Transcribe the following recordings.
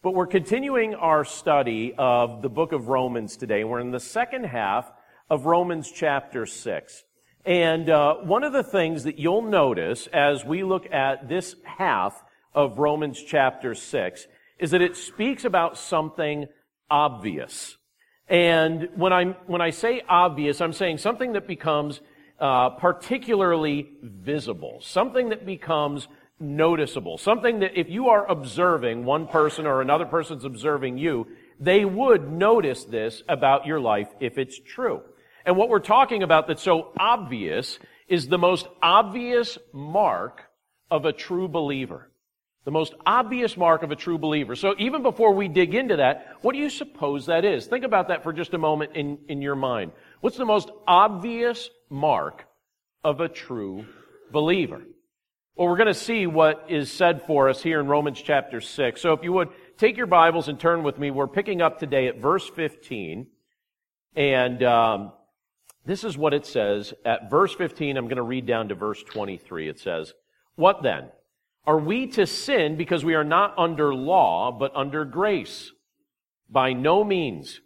But we're continuing our study of the book of Romans today. We're in the second half of Romans chapter 6. And uh, one of the things that you'll notice as we look at this half of Romans chapter 6 is that it speaks about something obvious. And when, i when I say obvious, I'm saying something that becomes uh, particularly visible, something that becomes noticeable, something that if you are observing one person or another person's observing you, they would notice this about your life if it's true. And what we're talking about that's so obvious is the most obvious mark of a true believer. The most obvious mark of a true believer. So even before we dig into that, what do you suppose that is? Think about that for just a moment in, in your mind. What's the most obvious mark of a true believer? Well, we're going to see what is said for us here in Romans chapter 6. So if you would take your Bibles and turn with me, we're picking up today at verse 15. And um, this is what it says. At verse 15, I'm going to read down to verse 23. It says, What then? Are we to sin because we are not under law, but under grace? By no means.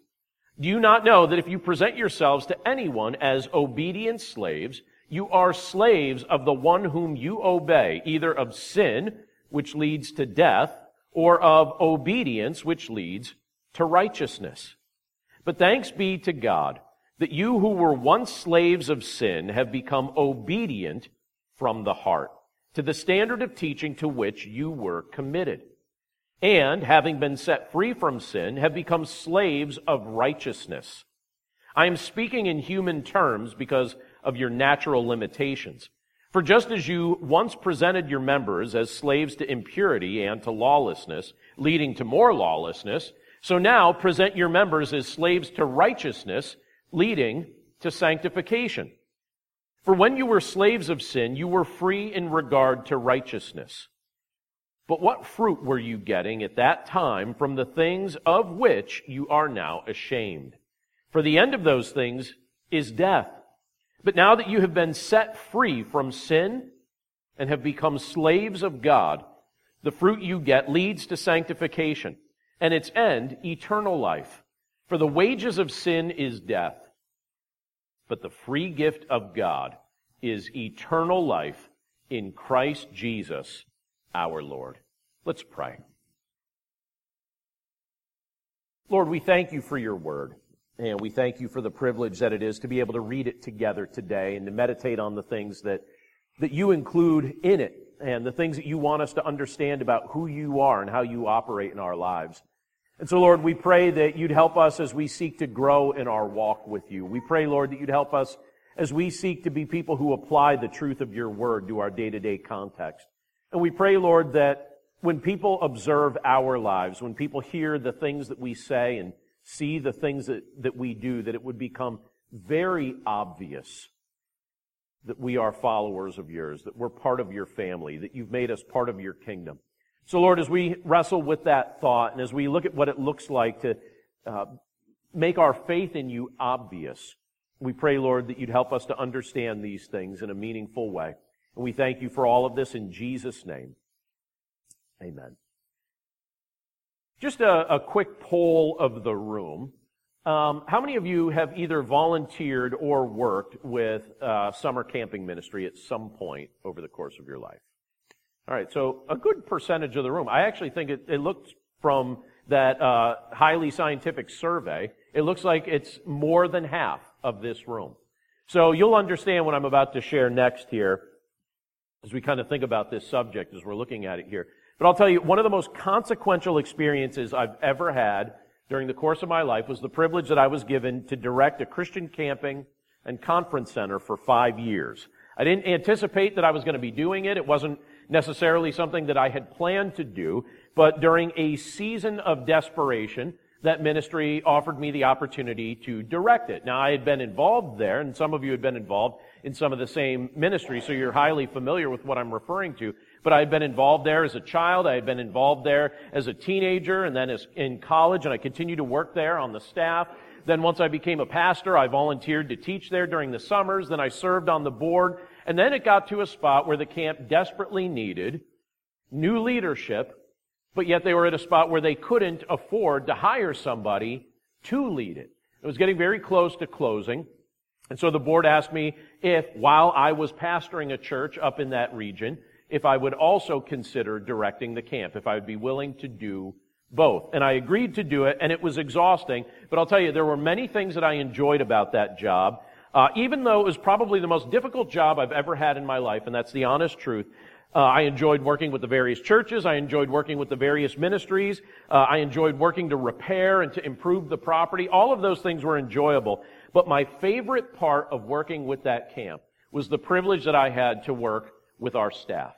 Do you not know that if you present yourselves to anyone as obedient slaves, you are slaves of the one whom you obey, either of sin, which leads to death, or of obedience, which leads to righteousness? But thanks be to God that you who were once slaves of sin have become obedient from the heart to the standard of teaching to which you were committed. And, having been set free from sin, have become slaves of righteousness. I am speaking in human terms because of your natural limitations. For just as you once presented your members as slaves to impurity and to lawlessness, leading to more lawlessness, so now present your members as slaves to righteousness, leading to sanctification. For when you were slaves of sin, you were free in regard to righteousness. But what fruit were you getting at that time from the things of which you are now ashamed? For the end of those things is death. But now that you have been set free from sin and have become slaves of God, the fruit you get leads to sanctification, and its end, eternal life. For the wages of sin is death but the free gift of God is eternal life in Christ Jesus our Lord. Let's pray. Lord, we thank you for your word. And we thank you for the privilege that it is to be able to read it together today and to meditate on the things that, that you include in it and the things that you want us to understand about who you are and how you operate in our lives. And so, Lord, we pray that you'd help us as we seek to grow in our walk with you. We pray, Lord, that you'd help us as we seek to be people who apply the truth of your word to our day-to-day context. And we pray, Lord, that when people observe our lives, when people hear the things that we say and see the things that, that we do, that it would become very obvious that we are followers of yours, that we're part of your family, that you've made us part of your kingdom. So, Lord, as we wrestle with that thought and as we look at what it looks like to uh, make our faith in you obvious, we pray, Lord, that you'd help us to understand these things in a meaningful way. And we thank you for all of this in Jesus' name. Amen. Just a, a quick poll of the room. Um, how many of you have either volunteered or worked with uh, summer camping ministry at some point over the course of your life? All right, so a good percentage of the room. I actually think it, it looks from that uh, highly scientific survey, it looks like it's more than half of this room. So you'll understand what I'm about to share next here as we kind of think about this subject as we're looking at it here. But I'll tell you, one of the most consequential experiences I've ever had during the course of my life was the privilege that I was given to direct a Christian camping and conference center for five years. I didn't anticipate that I was going to be doing it. It wasn't necessarily something that I had planned to do, but during a season of desperation, that ministry offered me the opportunity to direct it. Now, I had been involved there, and some of you had been involved in some of the same ministries, so you're highly familiar with what I'm referring to. But I had been involved there as a child, I had been involved there as a teenager, and then as in college, and I continued to work there on the staff. Then once I became a pastor, I volunteered to teach there during the summers. Then I served on the board and then it got to a spot where the camp desperately needed new leadership but yet they were at a spot where they couldn't afford to hire somebody to lead it. It was getting very close to closing. And so the board asked me if, while I was pastoring a church up in that region, if I would also consider directing the camp, if I would be willing to do both. And I agreed to do it, and it was exhausting, but I'll tell you, there were many things that I enjoyed about that job. Uh, even though it was probably the most difficult job I've ever had in my life, and that's the honest truth, uh, I enjoyed working with the various churches. I enjoyed working with the various ministries. Uh, I enjoyed working to repair and to improve the property. All of those things were enjoyable. But my favorite part of working with that camp was the privilege that I had to work with our staff.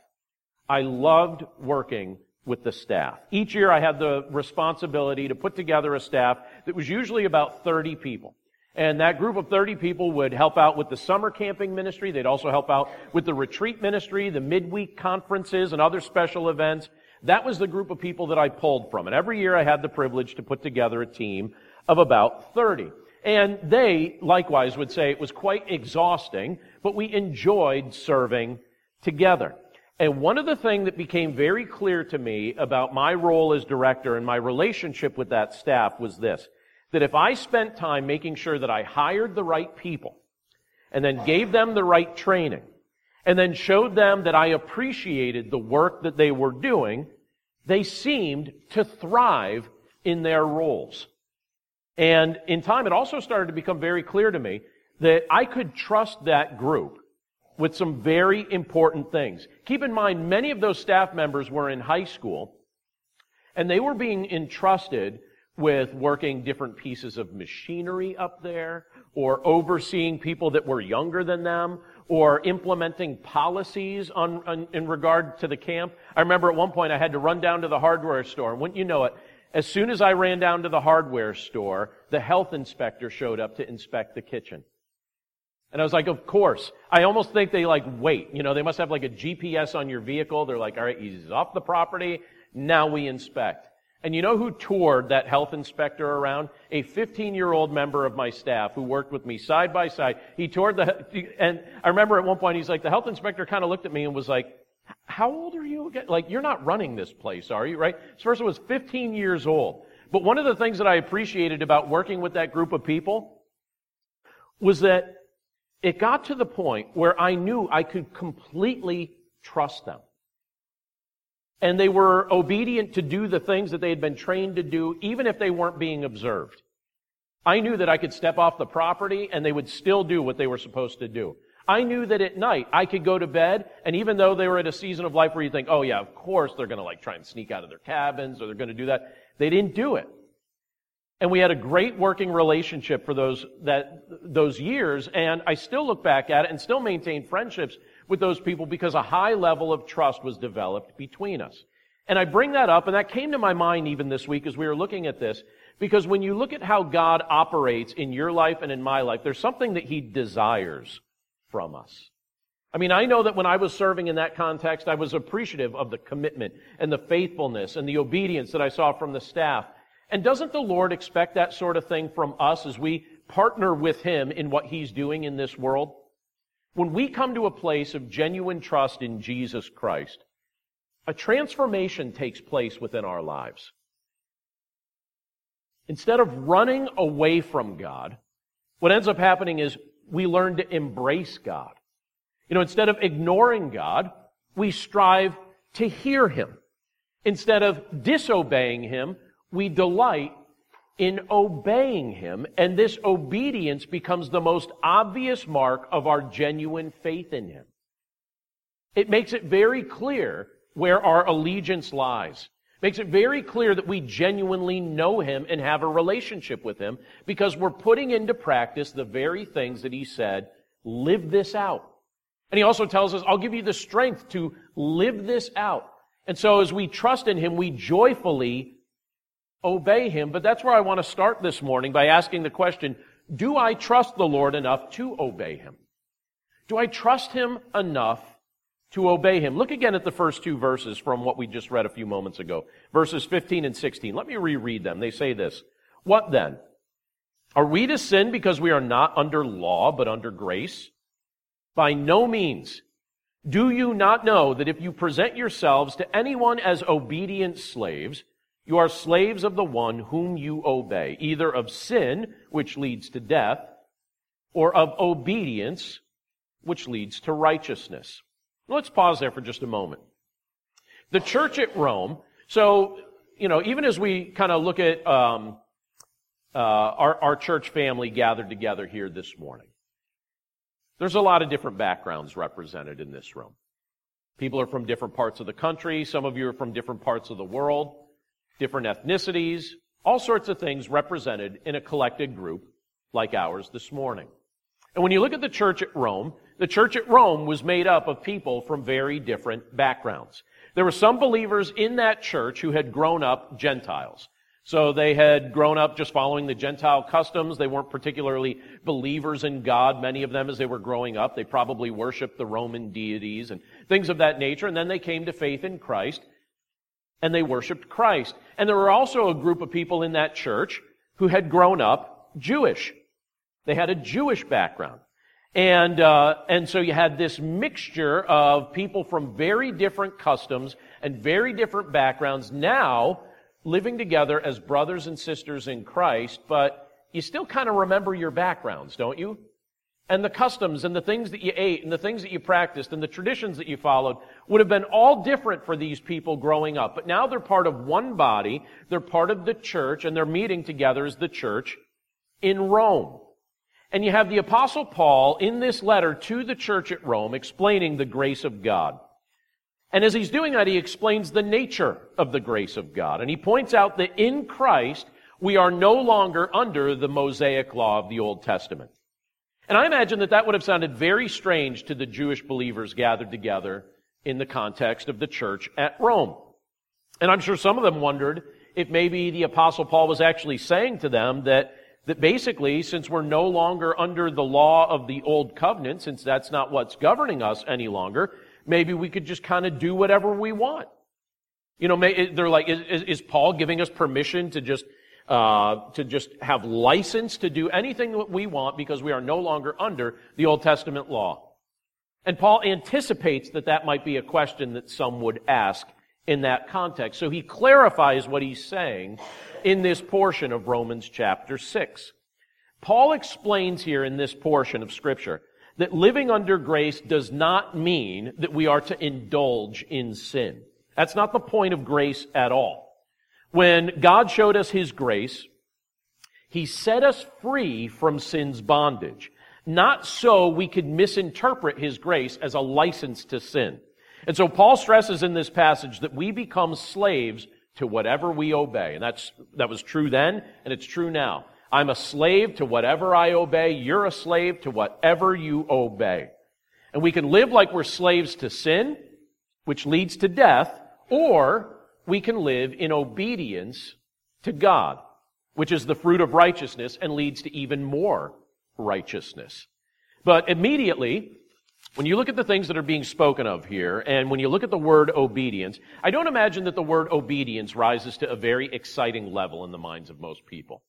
I loved working with the staff. Each year I had the responsibility to put together a staff that was usually about 30 people. And that group of 30 people would help out with the summer camping ministry. They'd also help out with the retreat ministry, the midweek conferences, and other special events. That was the group of people that I pulled from. And every year I had the privilege to put together a team of about 30. And they, likewise, would say it was quite exhausting, but we enjoyed serving together. And one of the things that became very clear to me about my role as director and my relationship with that staff was this that if I spent time making sure that I hired the right people and then gave them the right training and then showed them that I appreciated the work that they were doing, they seemed to thrive in their roles. And in time, it also started to become very clear to me that I could trust that group with some very important things. Keep in mind, many of those staff members were in high school and they were being entrusted with working different pieces of machinery up there, or overseeing people that were younger than them, or implementing policies on, on, in regard to the camp. I remember at one point I had to run down to the hardware store, and wouldn't you know it, as soon as I ran down to the hardware store, the health inspector showed up to inspect the kitchen. And I was like, of course. I almost think they like wait. You know, they must have like a GPS on your vehicle. They're like, all right, he's off the property. Now we inspect. And you know who toured that health inspector around? A 15 year old member of my staff who worked with me side by side. He toured the, and I remember at one point he's like, the health inspector kind of looked at me and was like, how old are you again? Like, you're not running this place, are you? Right? This person was 15 years old. But one of the things that I appreciated about working with that group of people was that it got to the point where I knew I could completely trust them and they were obedient to do the things that they had been trained to do, even if they weren't being observed. I knew that I could step off the property and they would still do what they were supposed to do. I knew that at night I could go to bed, and even though they were at a season of life where you think, oh yeah, of course they're gonna like try and sneak out of their cabins or they're gonna do that, they didn't do it. And we had a great working relationship for those, that, those years, and I still look back at it and still maintain friendships with those people because a high level of trust was developed between us. And I bring that up, and that came to my mind even this week as we were looking at this, because when you look at how God operates in your life and in my life, there's something that He desires from us. I mean, I know that when I was serving in that context, I was appreciative of the commitment and the faithfulness and the obedience that I saw from the staff. And doesn't the Lord expect that sort of thing from us as we partner with Him in what He's doing in this world? When we come to a place of genuine trust in Jesus Christ, a transformation takes place within our lives. Instead of running away from God, what ends up happening is we learn to embrace God. You know, instead of ignoring God, we strive to hear Him. Instead of disobeying Him, we delight in obeying Him, and this obedience becomes the most obvious mark of our genuine faith in Him. It makes it very clear where our allegiance lies. Makes it very clear that we genuinely know Him and have a relationship with Him because we're putting into practice the very things that He said, live this out. And He also tells us, I'll give you the strength to live this out. And so as we trust in Him, we joyfully obey him. But that's where I want to start this morning by asking the question, do I trust the Lord enough to obey him? Do I trust him enough to obey him? Look again at the first two verses from what we just read a few moments ago. Verses 15 and 16. Let me reread them. They say this. What then? Are we to sin because we are not under law, but under grace? By no means. Do you not know that if you present yourselves to anyone as obedient slaves, you are slaves of the one whom you obey, either of sin, which leads to death, or of obedience, which leads to righteousness? Let's pause there for just a moment. The church at Rome, so, you know, even as we kind of look at um, uh, our, our church family gathered together here this morning, there's a lot of different backgrounds represented in this room. People are from different parts of the country. Some of you are from different parts of the world, different ethnicities, all sorts of things represented in a collected group like ours this morning. And when you look at the church at Rome, the church at Rome was made up of people from very different backgrounds. There were some believers in that church who had grown up Gentiles. So they had grown up just following the Gentile customs. They weren't particularly believers in God, many of them, as they were growing up. They probably worshiped the Roman deities and things of that nature. And then they came to faith in Christ and they worshiped Christ. And there were also a group of people in that church who had grown up Jewish. They had a Jewish background. And, uh, and so you had this mixture of people from very different customs and very different backgrounds now living together as brothers and sisters in Christ, but you still kind of remember your backgrounds, don't you? And the customs and the things that you ate and the things that you practiced and the traditions that you followed would have been all different for these people growing up. But now they're part of one body, they're part of the church, and they're meeting together as the church in Rome. And you have the apostle Paul in this letter to the church at Rome explaining the grace of God. And as he's doing that, he explains the nature of the grace of God. And he points out that in Christ, we are no longer under the Mosaic law of the Old Testament. And I imagine that that would have sounded very strange to the Jewish believers gathered together in the context of the church at Rome. And I'm sure some of them wondered if maybe the apostle Paul was actually saying to them that, that basically, since we're no longer under the law of the old covenant, since that's not what's governing us any longer, maybe we could just kind of do whatever we want. You know, they're like, is, is Paul giving us permission to just uh, to just have license to do anything that we want because we are no longer under the Old Testament law? And Paul anticipates that that might be a question that some would ask in that context. So he clarifies what he's saying in this portion of Romans chapter 6. Paul explains here in this portion of scripture that living under grace does not mean that we are to indulge in sin. That's not the point of grace at all. When God showed us His grace, He set us free from sin's bondage. Not so we could misinterpret His grace as a license to sin. And so Paul stresses in this passage that we become slaves to whatever we obey. And that's, that was true then, and it's true now. I'm a slave to whatever I obey. You're a slave to whatever you obey. And we can live like we're slaves to sin, which leads to death, or we can live in obedience to God, which is the fruit of righteousness and leads to even more righteousness. But immediately, when you look at the things that are being spoken of here, and when you look at the word obedience, I don't imagine that the word obedience rises to a very exciting level in the minds of most people.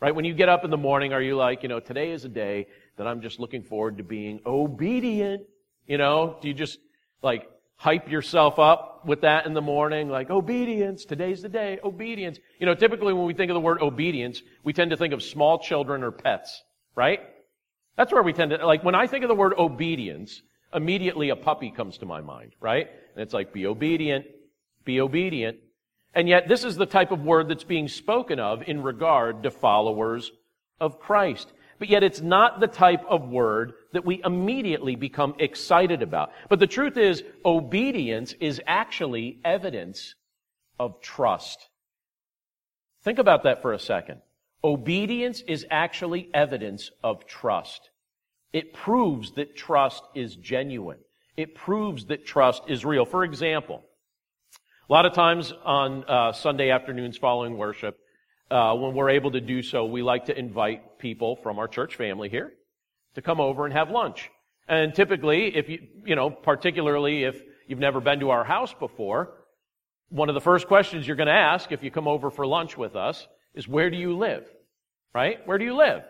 Right? When you get up in the morning, are you like, you know, today is a day that I'm just looking forward to being obedient? You know, do you just like hype yourself up with that in the morning? Like, obedience, today's the day, obedience. You know, typically when we think of the word obedience, we tend to think of small children or pets, right? That's where we tend to, like, when I think of the word obedience, immediately a puppy comes to my mind, right? And it's like, be obedient, be obedient. And yet, this is the type of word that's being spoken of in regard to followers of Christ. But yet, it's not the type of word that we immediately become excited about. But the truth is, obedience is actually evidence of trust. Think about that for a second. Obedience is actually evidence of trust. It proves that trust is genuine. It proves that trust is real. For example, a lot of times on uh, Sunday afternoons following worship, uh, when we're able to do so, we like to invite people from our church family here to come over and have lunch. And typically, if you, you know, particularly if you've never been to our house before, one of the first questions you're going to ask if you come over for lunch with us is, where do you live? Right? Where do you live?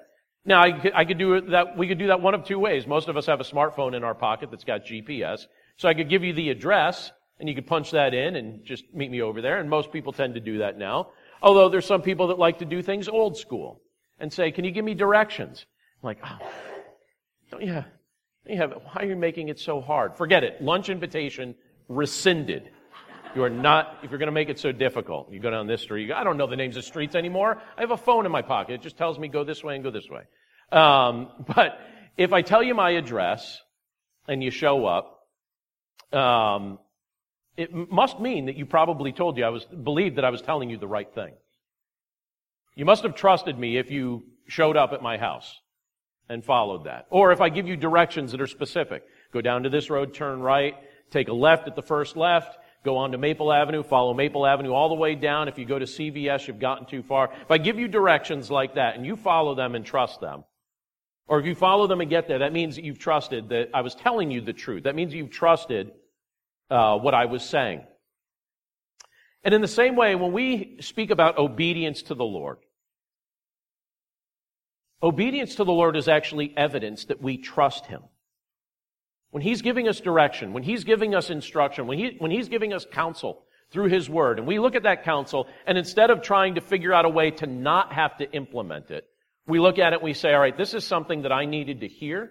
Now, I could, I could do that, we could do that one of two ways. Most of us have a smartphone in our pocket that's got GPS. So I could give you the address, and you could punch that in and just meet me over there, and most people tend to do that now. Although there's some people that like to do things old school and say, can you give me directions? I'm like, oh, don't you have, don't you have, why are you making it so hard? Forget it. Lunch invitation rescinded. You are not, if you're going to make it so difficult, you go down this street. Go, I don't know the names of streets anymore. I have a phone in my pocket. It just tells me go this way and go this way. Um, but if I tell you my address and you show up, um, it must mean that you probably told you I was believed that I was telling you the right thing. You must have trusted me if you showed up at my house and followed that. Or if I give you directions that are specific. Go down to this road, turn right, take a left at the first left, go on to Maple Avenue, follow Maple Avenue all the way down. If you go to CVS, you've gotten too far. If I give you directions like that and you follow them and trust them, or if you follow them and get there, that means that you've trusted that I was telling you the truth. That means you've trusted uh, what I was saying. And in the same way, when we speak about obedience to the Lord, obedience to the Lord is actually evidence that we trust Him. When He's giving us direction, when He's giving us instruction, when, he, when He's giving us counsel through His Word, and we look at that counsel, and instead of trying to figure out a way to not have to implement it, we look at it and we say, all right, this is something that I needed to hear,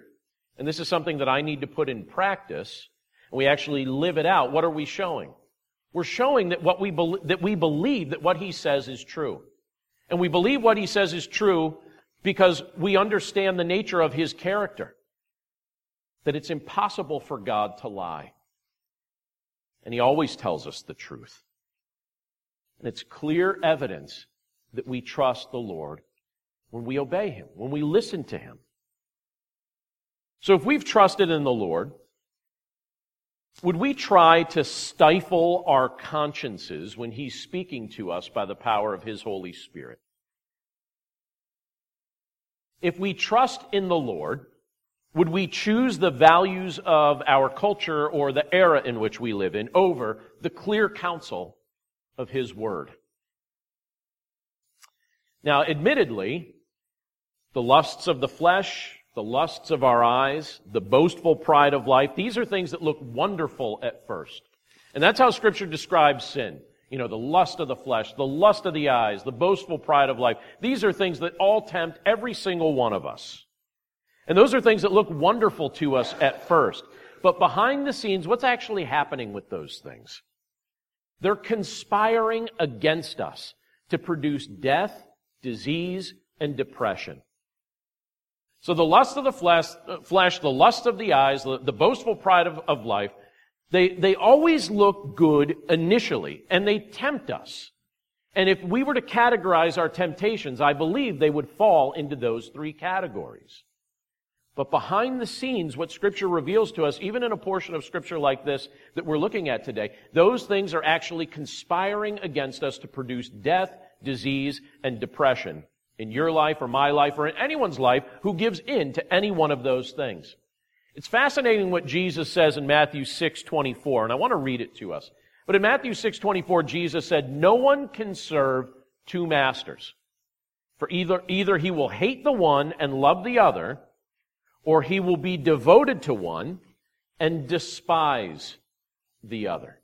and this is something that I need to put in practice, we actually live it out. What are we showing? We're showing that what we be- that we believe that what he says is true. And we believe what he says is true because we understand the nature of his character. That it's impossible for God to lie. And he always tells us the truth. And it's clear evidence that we trust the Lord when we obey him, when we listen to him. So if we've trusted in the Lord, would we try to stifle our consciences when He's speaking to us by the power of His Holy Spirit? If we trust in the Lord, would we choose the values of our culture or the era in which we live in over the clear counsel of His Word? Now, admittedly, the lusts of the flesh, the lusts of our eyes, the boastful pride of life. These are things that look wonderful at first. And that's how scripture describes sin. You know, the lust of the flesh, the lust of the eyes, the boastful pride of life. These are things that all tempt every single one of us. And those are things that look wonderful to us at first. But behind the scenes, what's actually happening with those things? They're conspiring against us to produce death, disease, and depression. So the lust of the flesh, uh, flesh the lust of the eyes, the, boastful pride of, of life, they, they always look good initially, and they tempt us. And if we were to categorize our temptations, I believe they would fall into those three categories. But behind the scenes, what Scripture reveals to us, even in a portion of Scripture like this that we're looking at today, those things are actually conspiring against us to produce death, disease, and depression in your life or my life or in anyone's life who gives in to any one of those things. It's fascinating what Jesus says in Matthew 6:24, and I want to read it to us. But in Matthew 6:24, Jesus said, "No one can serve two masters. For either either he will hate the one and love the other, or he will be devoted to one and despise the other."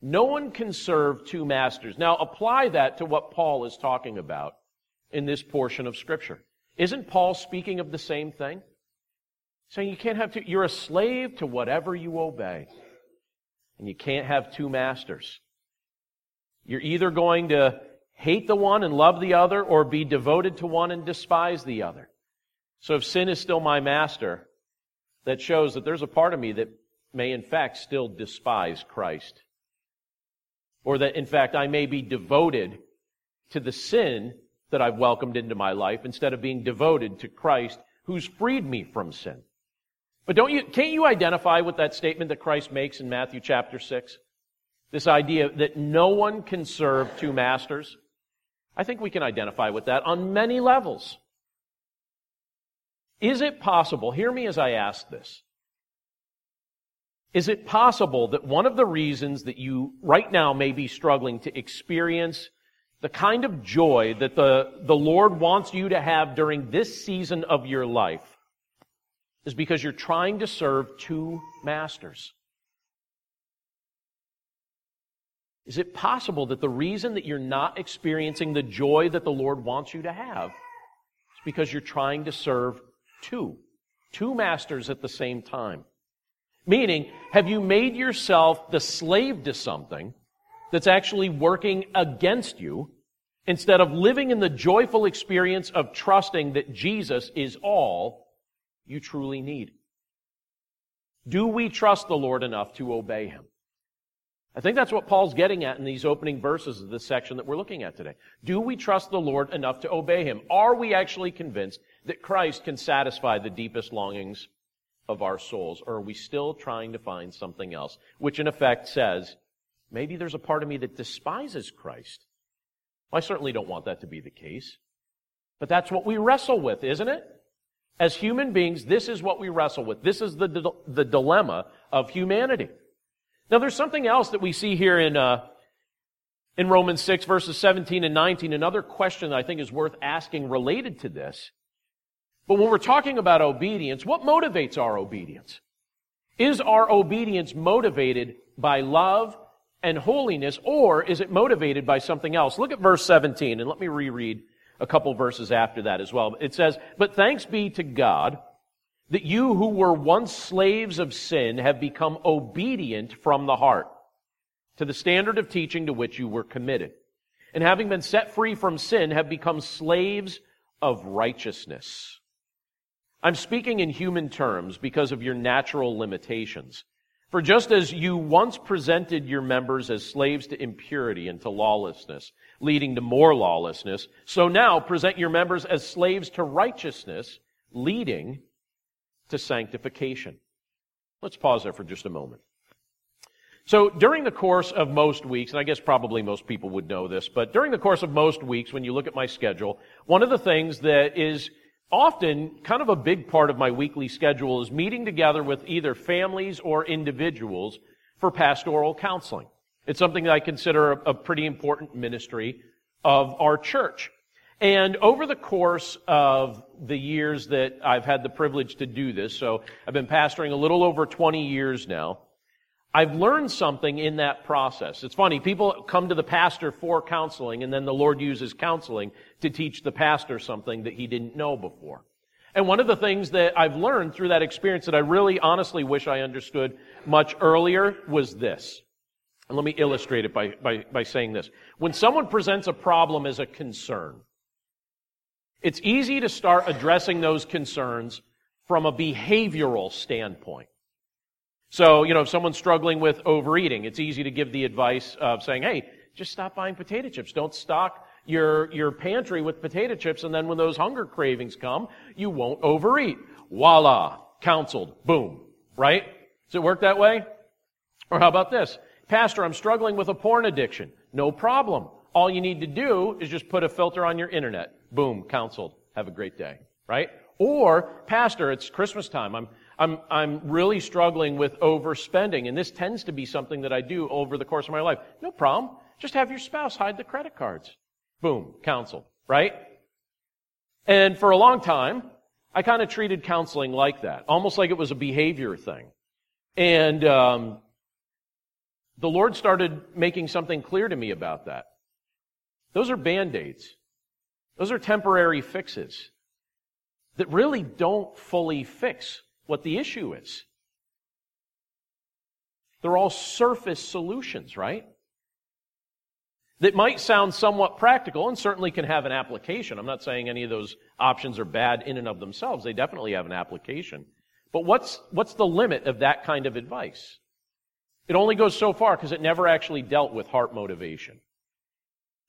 No one can serve two masters. Now apply that to what Paul is talking about in this portion of Scripture. Isn't Paul speaking of the same thing? Saying you can't have two, you're a slave to whatever you obey. And you can't have two masters. You're either going to hate the one and love the other or be devoted to one and despise the other. So if sin is still my master, that shows that there's a part of me that may in fact still despise Christ. Or that in fact I may be devoted to the sin that I've welcomed into my life instead of being devoted to Christ who's freed me from sin. But don't you, can't you identify with that statement that Christ makes in Matthew chapter 6? This idea that no one can serve two masters. I think we can identify with that on many levels. Is it possible, hear me as I ask this, is it possible that one of the reasons that you right now may be struggling to experience the kind of joy that the, the Lord wants you to have during this season of your life is because you're trying to serve two masters. Is it possible that the reason that you're not experiencing the joy that the Lord wants you to have is because you're trying to serve two, two masters at the same time? Meaning, have you made yourself the slave to something that's actually working against you instead of living in the joyful experience of trusting that Jesus is all you truly need? Do we trust the Lord enough to obey Him? I think that's what Paul's getting at in these opening verses of this section that we're looking at today. Do we trust the Lord enough to obey Him? Are we actually convinced that Christ can satisfy the deepest longings of our souls? Or are we still trying to find something else? Which in effect says, maybe there's a part of me that despises Christ. I certainly don't want that to be the case. But that's what we wrestle with, isn't it? As human beings, this is what we wrestle with. This is the, the dilemma of humanity. Now, there's something else that we see here in, uh, in Romans 6, verses 17 and 19. Another question that I think is worth asking related to this. But when we're talking about obedience, what motivates our obedience? Is our obedience motivated by love and holiness, or is it motivated by something else? Look at verse 17, and let me reread a couple verses after that as well. It says, But thanks be to God that you who were once slaves of sin have become obedient from the heart to the standard of teaching to which you were committed. And having been set free from sin, have become slaves of righteousness. I'm speaking in human terms because of your natural limitations. For just as you once presented your members as slaves to impurity and to lawlessness, leading to more lawlessness, so now present your members as slaves to righteousness, leading to sanctification. Let's pause there for just a moment. So during the course of most weeks, and I guess probably most people would know this, but during the course of most weeks, when you look at my schedule, one of the things that is often kind of a big part of my weekly schedule is meeting together with either families or individuals for pastoral counseling. It's something that I consider a, a pretty important ministry of our church. And over the course of the years that I've had the privilege to do this, so I've been pastoring a little over 20 years now, I've learned something in that process. It's funny, people come to the pastor for counseling, and then the Lord uses counseling to teach the pastor something that he didn't know before. And one of the things that I've learned through that experience that I really honestly wish I understood much earlier was this. And let me illustrate it by, by, by saying this. When someone presents a problem as a concern, it's easy to start addressing those concerns from a behavioral standpoint. So, you know, if someone's struggling with overeating, it's easy to give the advice of saying, hey, just stop buying potato chips. Don't stock your, your pantry with potato chips, and then when those hunger cravings come, you won't overeat. Voila. Counseled. Boom. Right? Does it work that way? Or how about this? Pastor, I'm struggling with a porn addiction. No problem. All you need to do is just put a filter on your internet. Boom. Counseled. Have a great day. Right? Or, Pastor, it's Christmas time. I'm, I'm, I'm really struggling with overspending, and this tends to be something that I do over the course of my life. No problem. Just have your spouse hide the credit cards. Boom, counsel, right? And for a long time, I kind of treated counseling like that, almost like it was a behavior thing. And um, the Lord started making something clear to me about that. Those are band aids, those are temporary fixes that really don't fully fix what the issue is. They're all surface solutions, right? That might sound somewhat practical and certainly can have an application. I'm not saying any of those options are bad in and of themselves. They definitely have an application. But what's, what's the limit of that kind of advice? It only goes so far because it never actually dealt with heart motivation.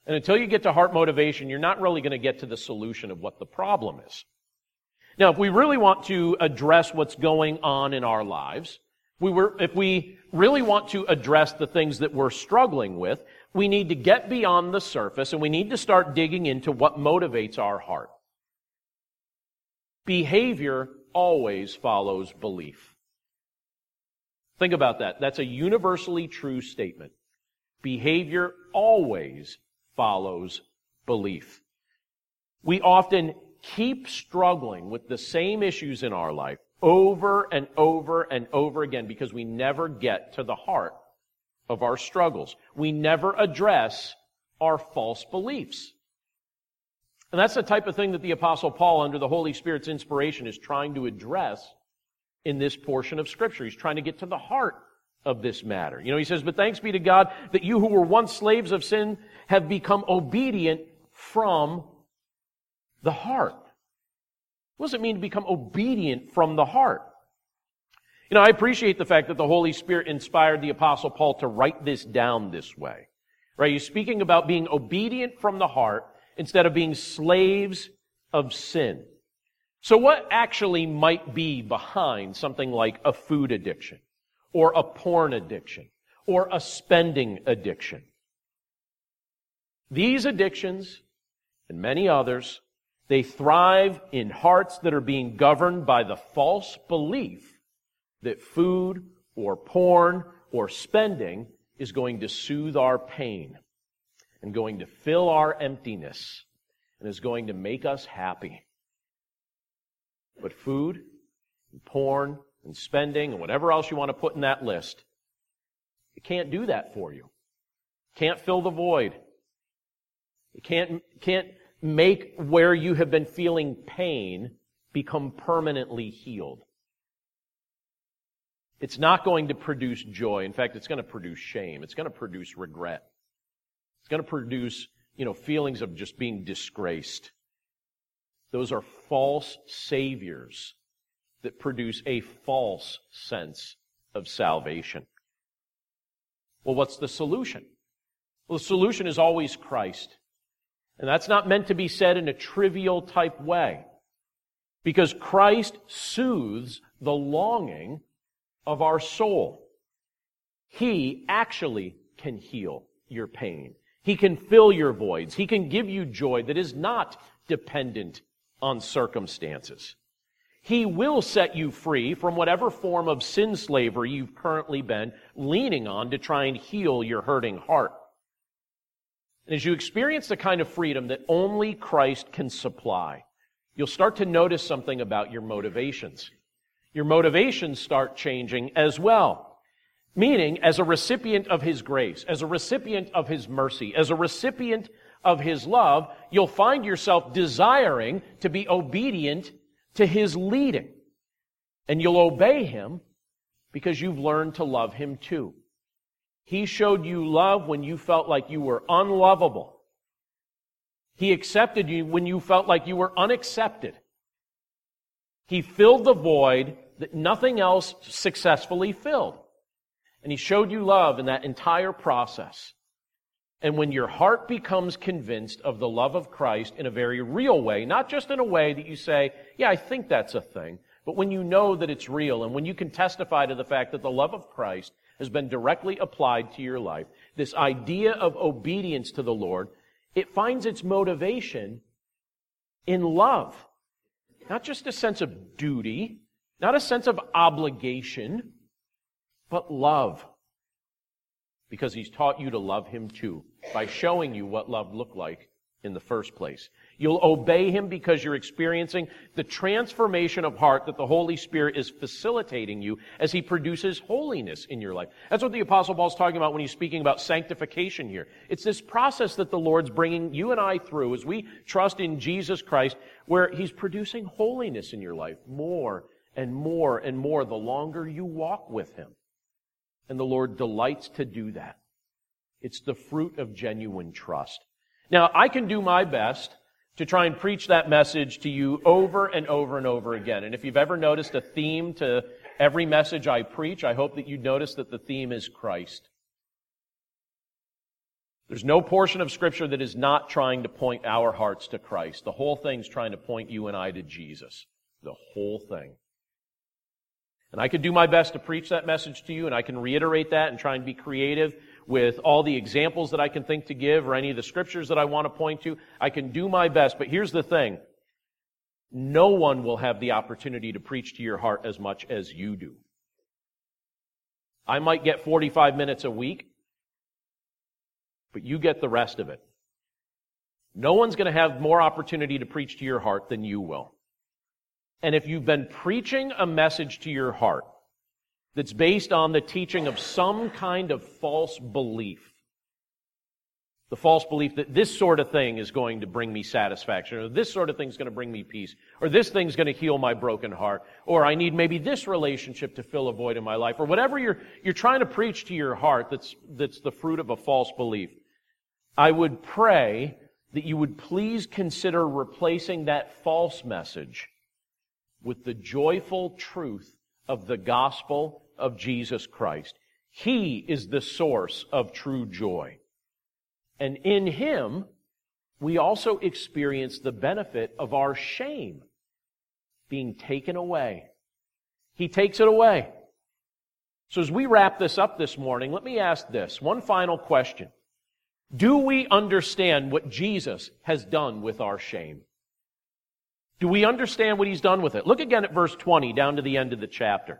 And until you get to heart motivation, you're not really going to get to the solution of what the problem is. Now, if we really want to address what's going on in our lives, we were, if we really want to address the things that we're struggling with, we need to get beyond the surface and we need to start digging into what motivates our heart. Behavior always follows belief. Think about that. That's a universally true statement. Behavior always follows belief. We often keep struggling with the same issues in our life over and over and over again because we never get to the heart of our struggles. We never address our false beliefs. And that's the type of thing that the Apostle Paul, under the Holy Spirit's inspiration, is trying to address in this portion of Scripture. He's trying to get to the heart of this matter. You know, he says, But thanks be to God that you who were once slaves of sin have become obedient from the heart. What does it mean to become obedient from the heart? You know, I appreciate the fact that the Holy Spirit inspired the Apostle Paul to write this down this way. Right? He's speaking about being obedient from the heart instead of being slaves of sin. So what actually might be behind something like a food addiction or a porn addiction or a spending addiction? These addictions and many others, they thrive in hearts that are being governed by the false belief that food or porn or spending is going to soothe our pain and going to fill our emptiness and is going to make us happy. But food and porn and spending and whatever else you want to put in that list, it can't do that for you. Can't fill the void. It can't, can't make where you have been feeling pain become permanently healed. It's not going to produce joy. In fact, it's going to produce shame. It's going to produce regret. It's going to produce, you know, feelings of just being disgraced. Those are false saviors that produce a false sense of salvation. Well, what's the solution? Well, the solution is always Christ. And that's not meant to be said in a trivial type way. Because Christ soothes the longing of our soul. He actually can heal your pain. He can fill your voids. He can give you joy that is not dependent on circumstances. He will set you free from whatever form of sin slavery you've currently been leaning on to try and heal your hurting heart. And as you experience the kind of freedom that only Christ can supply, you'll start to notice something about your motivations. Your motivations start changing as well. Meaning, as a recipient of His grace, as a recipient of His mercy, as a recipient of His love, you'll find yourself desiring to be obedient to His leading. And you'll obey Him because you've learned to love Him too. He showed you love when you felt like you were unlovable. He accepted you when you felt like you were unaccepted. He filled the void that nothing else successfully filled. And He showed you love in that entire process. And when your heart becomes convinced of the love of Christ in a very real way, not just in a way that you say, yeah, I think that's a thing, but when you know that it's real and when you can testify to the fact that the love of Christ has been directly applied to your life, this idea of obedience to the Lord, it finds its motivation in love. Not just a sense of duty, not a sense of obligation, but love. Because he's taught you to love him too by showing you what love looked like in the first place. You'll obey him because you're experiencing the transformation of heart that the Holy Spirit is facilitating you as he produces holiness in your life. That's what the Apostle Paul's talking about when he's speaking about sanctification here. It's this process that the Lord's bringing you and I through as we trust in Jesus Christ, where he's producing holiness in your life more and more and more the longer you walk with him. And the Lord delights to do that. It's the fruit of genuine trust. Now, I can do my best to try and preach that message to you over and over and over again. And if you've ever noticed a theme to every message I preach, I hope that you notice that the theme is Christ. There's no portion of Scripture that is not trying to point our hearts to Christ. The whole thing's trying to point you and I to Jesus. The whole thing. And I can do my best to preach that message to you, and I can reiterate that and try and be creative with all the examples that I can think to give or any of the scriptures that I want to point to. I can do my best, but here's the thing. No one will have the opportunity to preach to your heart as much as you do. I might get 45 minutes a week, but you get the rest of it. No one's going to have more opportunity to preach to your heart than you will. And if you've been preaching a message to your heart that's based on the teaching of some kind of false belief. The false belief that this sort of thing is going to bring me satisfaction, or this sort of thing is going to bring me peace, or this thing's going to heal my broken heart, or I need maybe this relationship to fill a void in my life, or whatever you're, you're trying to preach to your heart that's, that's the fruit of a false belief. I would pray that you would please consider replacing that false message with the joyful truth of the gospel of Jesus Christ. He is the source of true joy. And in Him, we also experience the benefit of our shame being taken away. He takes it away. So as we wrap this up this morning, let me ask this one final question. Do we understand what Jesus has done with our shame? Do we understand what he's done with it? Look again at verse 20 down to the end of the chapter.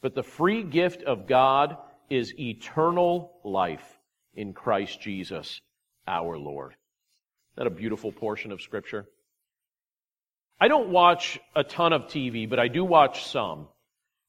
but the free gift of God is eternal life in Christ Jesus our Lord. Isn't that a beautiful portion of Scripture? I don't watch a ton of TV, but I do watch some.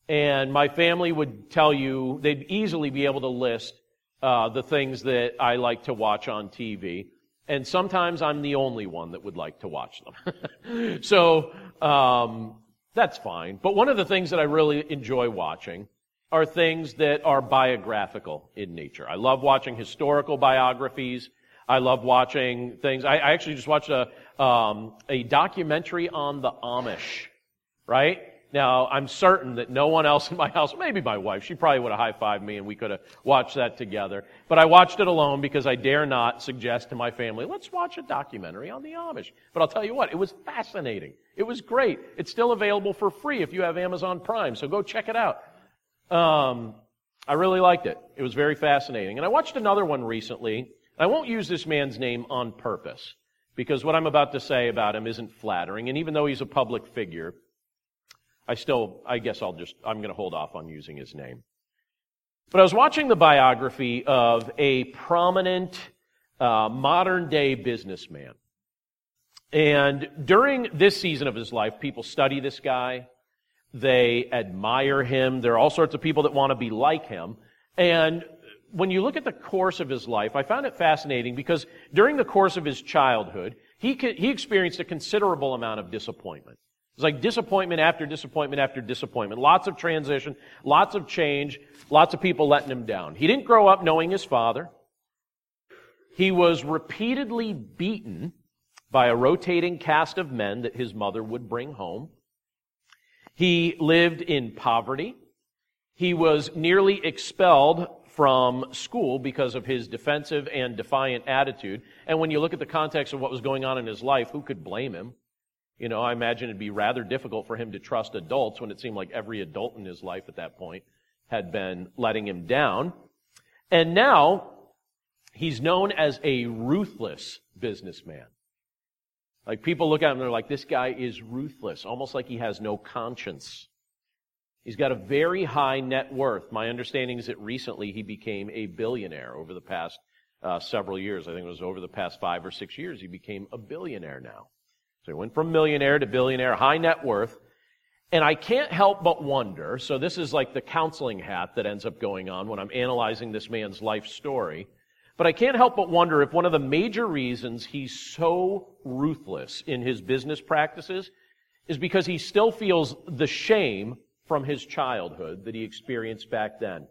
And my family would tell you, they'd easily be able to list uh, the things that I like to watch on TV. And sometimes I'm the only one that would like to watch them. so, um, that's fine. But one of the things that I really enjoy watching are things that are biographical in nature. I love watching historical biographies. I love watching things. I, I actually just watched a, um, a documentary on the Amish, right? Now, I'm certain that no one else in my house, maybe my wife, she probably would have high-fived me and we could have watched that together. But I watched it alone because I dare not suggest to my family, let's watch a documentary on the Amish. But I'll tell you what, it was fascinating. It was great. It's still available for free if you have Amazon Prime, so go check it out. Um, I really liked it. It was very fascinating. And I watched another one recently. I won't use this man's name on purpose because what I'm about to say about him isn't flattering. And even though he's a public figure, I still, I guess I'll just, I'm going to hold off on using his name. But I was watching the biography of a prominent uh, modern day businessman. And during this season of his life, people study this guy. They admire him. There are all sorts of people that want to be like him. And when you look at the course of his life, I found it fascinating because during the course of his childhood, he, he experienced a considerable amount of disappointment. It's like disappointment after disappointment after disappointment. Lots of transition, lots of change, lots of people letting him down. He didn't grow up knowing his father. He was repeatedly beaten by a rotating cast of men that his mother would bring home. He lived in poverty. He was nearly expelled from school because of his defensive and defiant attitude. And when you look at the context of what was going on in his life, who could blame him? You know, I imagine it'd be rather difficult for him to trust adults when it seemed like every adult in his life at that point had been letting him down. And now, he's known as a ruthless businessman. Like people look at him and they're like, this guy is ruthless, almost like he has no conscience. He's got a very high net worth. My understanding is that recently he became a billionaire over the past uh, several years. I think it was over the past five or six years he became a billionaire now. So he went from millionaire to billionaire, high net worth. And I can't help but wonder, so this is like the counseling hat that ends up going on when I'm analyzing this man's life story. But I can't help but wonder if one of the major reasons he's so ruthless in his business practices is because he still feels the shame from his childhood that he experienced back then.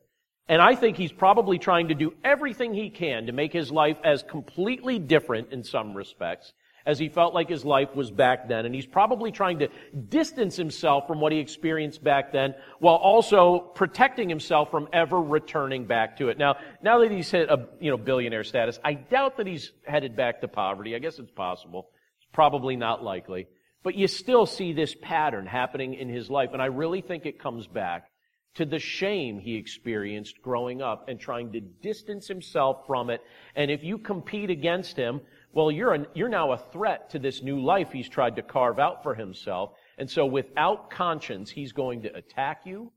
And I think he's probably trying to do everything he can to make his life as completely different in some respects as he felt like his life was back then. And he's probably trying to distance himself from what he experienced back then while also protecting himself from ever returning back to it. Now, now that he's hit a, you know, billionaire status, I doubt that he's headed back to poverty. I guess it's possible. It's probably not likely. But you still see this pattern happening in his life. And I really think it comes back to the shame he experienced growing up and trying to distance himself from it. And if you compete against him, well, you're, a, you're now a threat to this new life he's tried to carve out for himself. And so without conscience, he's going to attack you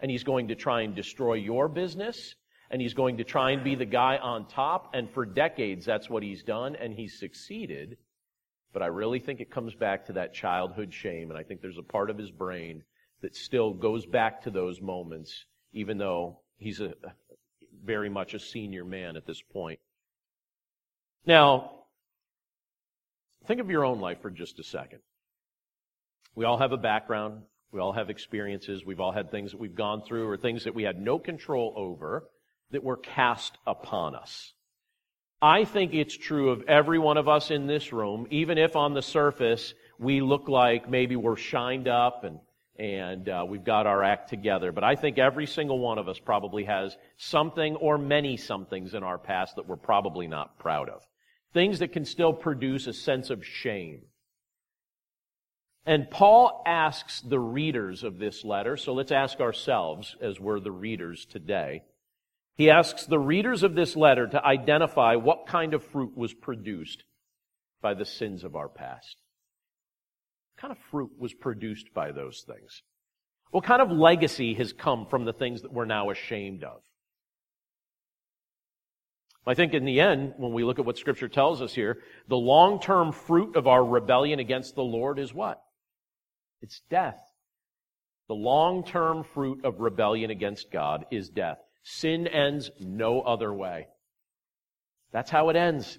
and he's going to try and destroy your business and he's going to try and be the guy on top. And for decades, that's what he's done and he's succeeded. But I really think it comes back to that childhood shame. And I think there's a part of his brain that still goes back to those moments, even though he's a very much a senior man at this point. Now, think of your own life for just a second. We all have a background. We all have experiences. We've all had things that we've gone through or things that we had no control over that were cast upon us. I think it's true of every one of us in this room, even if on the surface we look like maybe we're shined up and and uh, we've got our act together. But I think every single one of us probably has something or many somethings in our past that we're probably not proud of. Things that can still produce a sense of shame. And Paul asks the readers of this letter, so let's ask ourselves as we're the readers today. He asks the readers of this letter to identify what kind of fruit was produced by the sins of our past What kind of fruit was produced by those things? What kind of legacy has come from the things that we're now ashamed of? I think in the end, when we look at what Scripture tells us here, the long term fruit of our rebellion against the Lord is what? It's death. The long term fruit of rebellion against God is death. Sin ends no other way. That's how it ends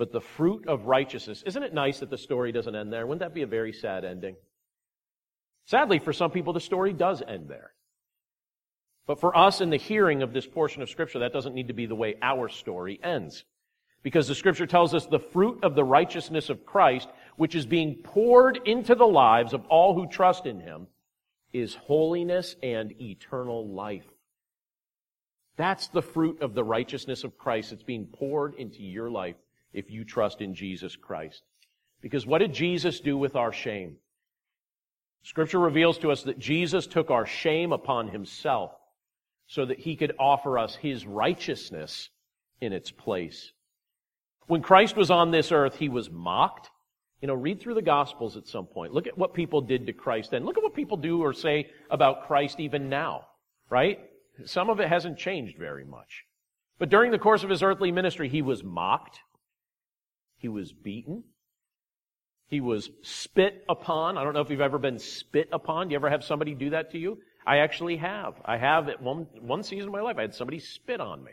but the fruit of righteousness. Isn't it nice that the story doesn't end there? Wouldn't that be a very sad ending? Sadly, for some people, the story does end there. But for us in the hearing of this portion of Scripture, that doesn't need to be the way our story ends. Because the Scripture tells us the fruit of the righteousness of Christ, which is being poured into the lives of all who trust in Him, is holiness and eternal life. That's the fruit of the righteousness of Christ that's being poured into your life if you trust in Jesus Christ. Because what did Jesus do with our shame? Scripture reveals to us that Jesus took our shame upon himself so that he could offer us his righteousness in its place. When Christ was on this earth, he was mocked. You know, read through the Gospels at some point. Look at what people did to Christ then. Look at what people do or say about Christ even now, right? Some of it hasn't changed very much. But during the course of his earthly ministry, he was mocked. He was beaten. He was spit upon. I don't know if you've ever been spit upon. Do you ever have somebody do that to you? I actually have. I have at one, one season of my life, I had somebody spit on me.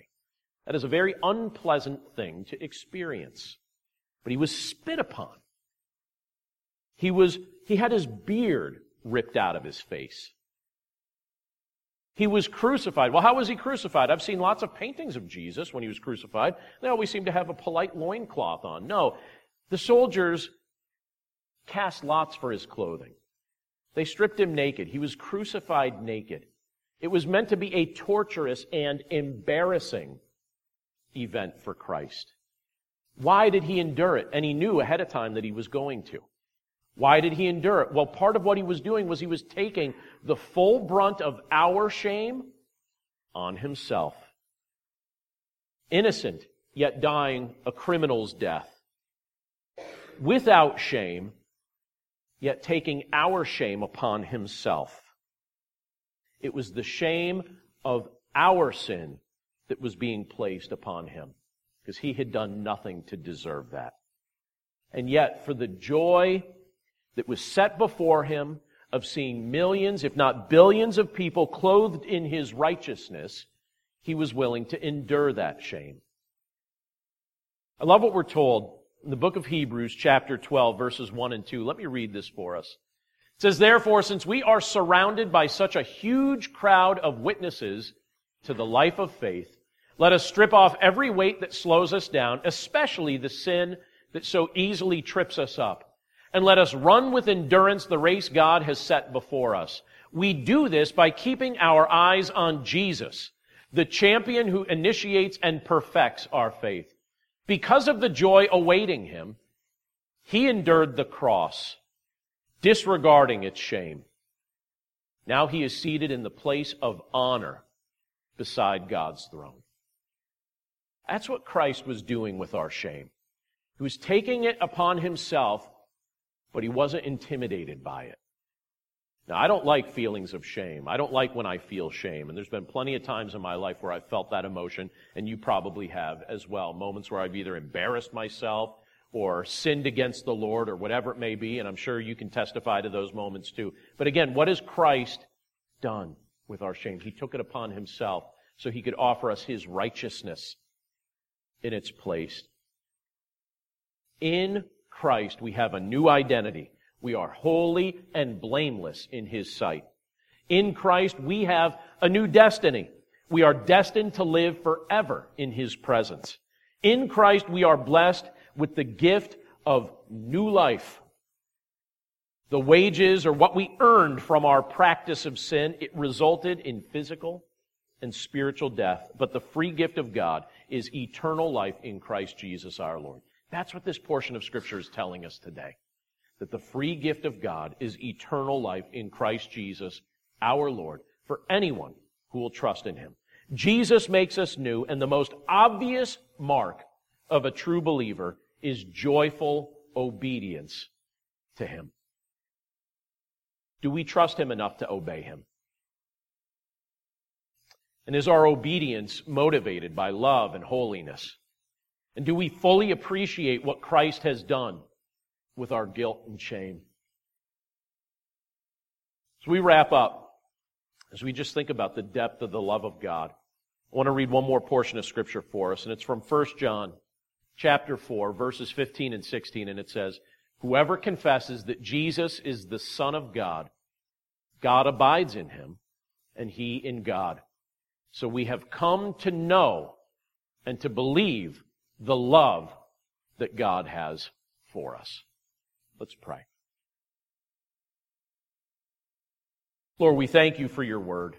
That is a very unpleasant thing to experience. But he was spit upon. He was, he had his beard ripped out of his face. He was crucified. Well, how was he crucified? I've seen lots of paintings of Jesus when he was crucified. They always seem to have a polite loincloth on. No. The soldiers cast lots for his clothing. They stripped him naked. He was crucified naked. It was meant to be a torturous and embarrassing event for Christ. Why did he endure it? And he knew ahead of time that he was going to. Why did he endure it? Well, part of what he was doing was he was taking the full brunt of our shame on himself. Innocent, yet dying a criminal's death. Without shame, yet taking our shame upon himself. It was the shame of our sin that was being placed upon him because he had done nothing to deserve that. And yet, for the joy that was set before him of seeing millions, if not billions of people clothed in his righteousness, he was willing to endure that shame. I love what we're told in the book of Hebrews, chapter 12, verses 1 and 2. Let me read this for us. It says, Therefore, since we are surrounded by such a huge crowd of witnesses to the life of faith, let us strip off every weight that slows us down, especially the sin that so easily trips us up and let us run with endurance the race God has set before us. We do this by keeping our eyes on Jesus, the champion who initiates and perfects our faith. Because of the joy awaiting him, he endured the cross, disregarding its shame, Now he is seated in the place of honor beside God's throne. That's what Christ was doing with our shame. He was taking it upon himself, but he wasn't intimidated by it. Now, I don't like feelings of shame. I don't like when I feel shame. And there's been plenty of times in my life where I've felt that emotion, and you probably have as well. Moments where I've either embarrassed myself or sinned against the Lord or whatever it may be, and I'm sure you can testify to those moments too. But again, what has Christ done with our shame? He took it upon himself so he could offer us his righteousness in its place. In Christ, we have a new identity. We are holy and blameless in His sight. In Christ, we have a new destiny. We are destined to live forever in His presence. In Christ, we are blessed with the gift of new life. The wages or what we earned from our practice of sin, it resulted in physical and spiritual death. But the free gift of God is eternal life in Christ Jesus our Lord. That's what this portion of Scripture is telling us today that the free gift of God is eternal life in Christ Jesus, our Lord, for anyone who will trust in Him. Jesus makes us new, and the most obvious mark of a true believer is joyful obedience to Him. Do we trust Him enough to obey Him? And is our obedience motivated by love and holiness? And do we fully appreciate what Christ has done with our guilt and shame. As we wrap up, as we just think about the depth of the love of God, I want to read one more portion of scripture for us, and it's from 1 John chapter 4, verses 15 and 16, and it says, Whoever confesses that Jesus is the Son of God, God abides in him, and he in God. So we have come to know and to believe the love that God has for us. Let's pray. Lord, we thank you for your word.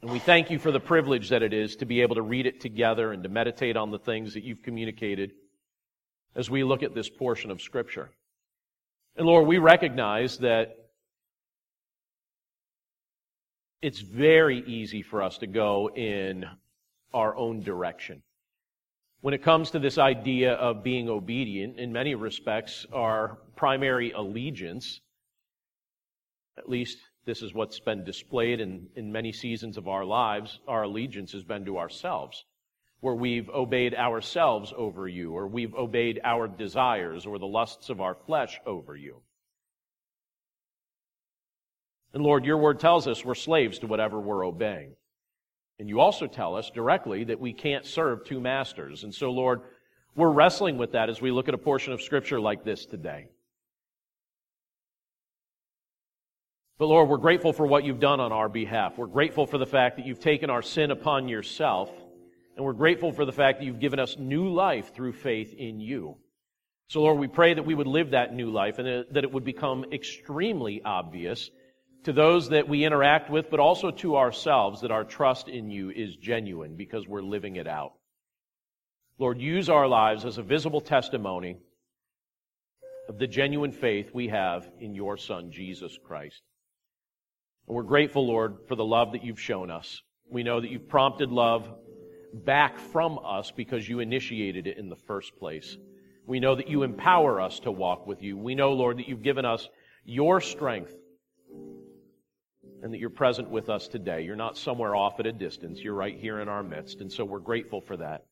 And we thank you for the privilege that it is to be able to read it together and to meditate on the things that you've communicated as we look at this portion of Scripture. And Lord, we recognize that it's very easy for us to go in our own direction. When it comes to this idea of being obedient, in many respects, our primary allegiance, at least this is what's been displayed in, in many seasons of our lives, our allegiance has been to ourselves, where we've obeyed ourselves over you, or we've obeyed our desires or the lusts of our flesh over you. And Lord, your word tells us we're slaves to whatever we're obeying. And you also tell us directly that we can't serve two masters. And so, Lord, we're wrestling with that as we look at a portion of Scripture like this today. But Lord, we're grateful for what you've done on our behalf. We're grateful for the fact that you've taken our sin upon yourself. And we're grateful for the fact that you've given us new life through faith in you. So Lord, we pray that we would live that new life and that it would become extremely obvious to those that we interact with, but also to ourselves that our trust in you is genuine because we're living it out. Lord, use our lives as a visible testimony of the genuine faith we have in your Son, Jesus Christ. And we're grateful, Lord, for the love that you've shown us. We know that you've prompted love back from us because you initiated it in the first place. We know that you empower us to walk with you. We know, Lord, that you've given us your strength and that you're present with us today. You're not somewhere off at a distance. You're right here in our midst. And so we're grateful for that.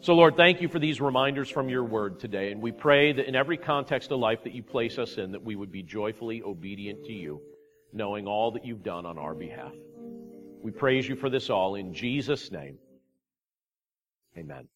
So Lord, thank you for these reminders from your word today. And we pray that in every context of life that you place us in, that we would be joyfully obedient to you, knowing all that you've done on our behalf. We praise you for this all in Jesus' name. Amen.